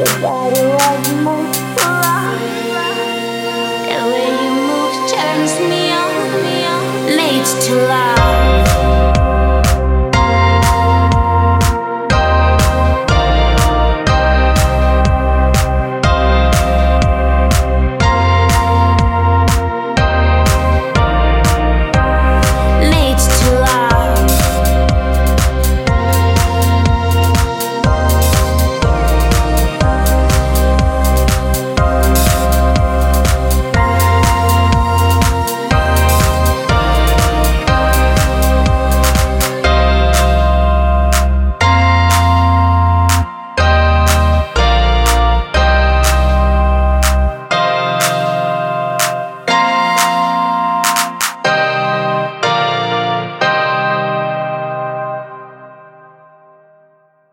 Your body like move. The way you move turns me on, to love.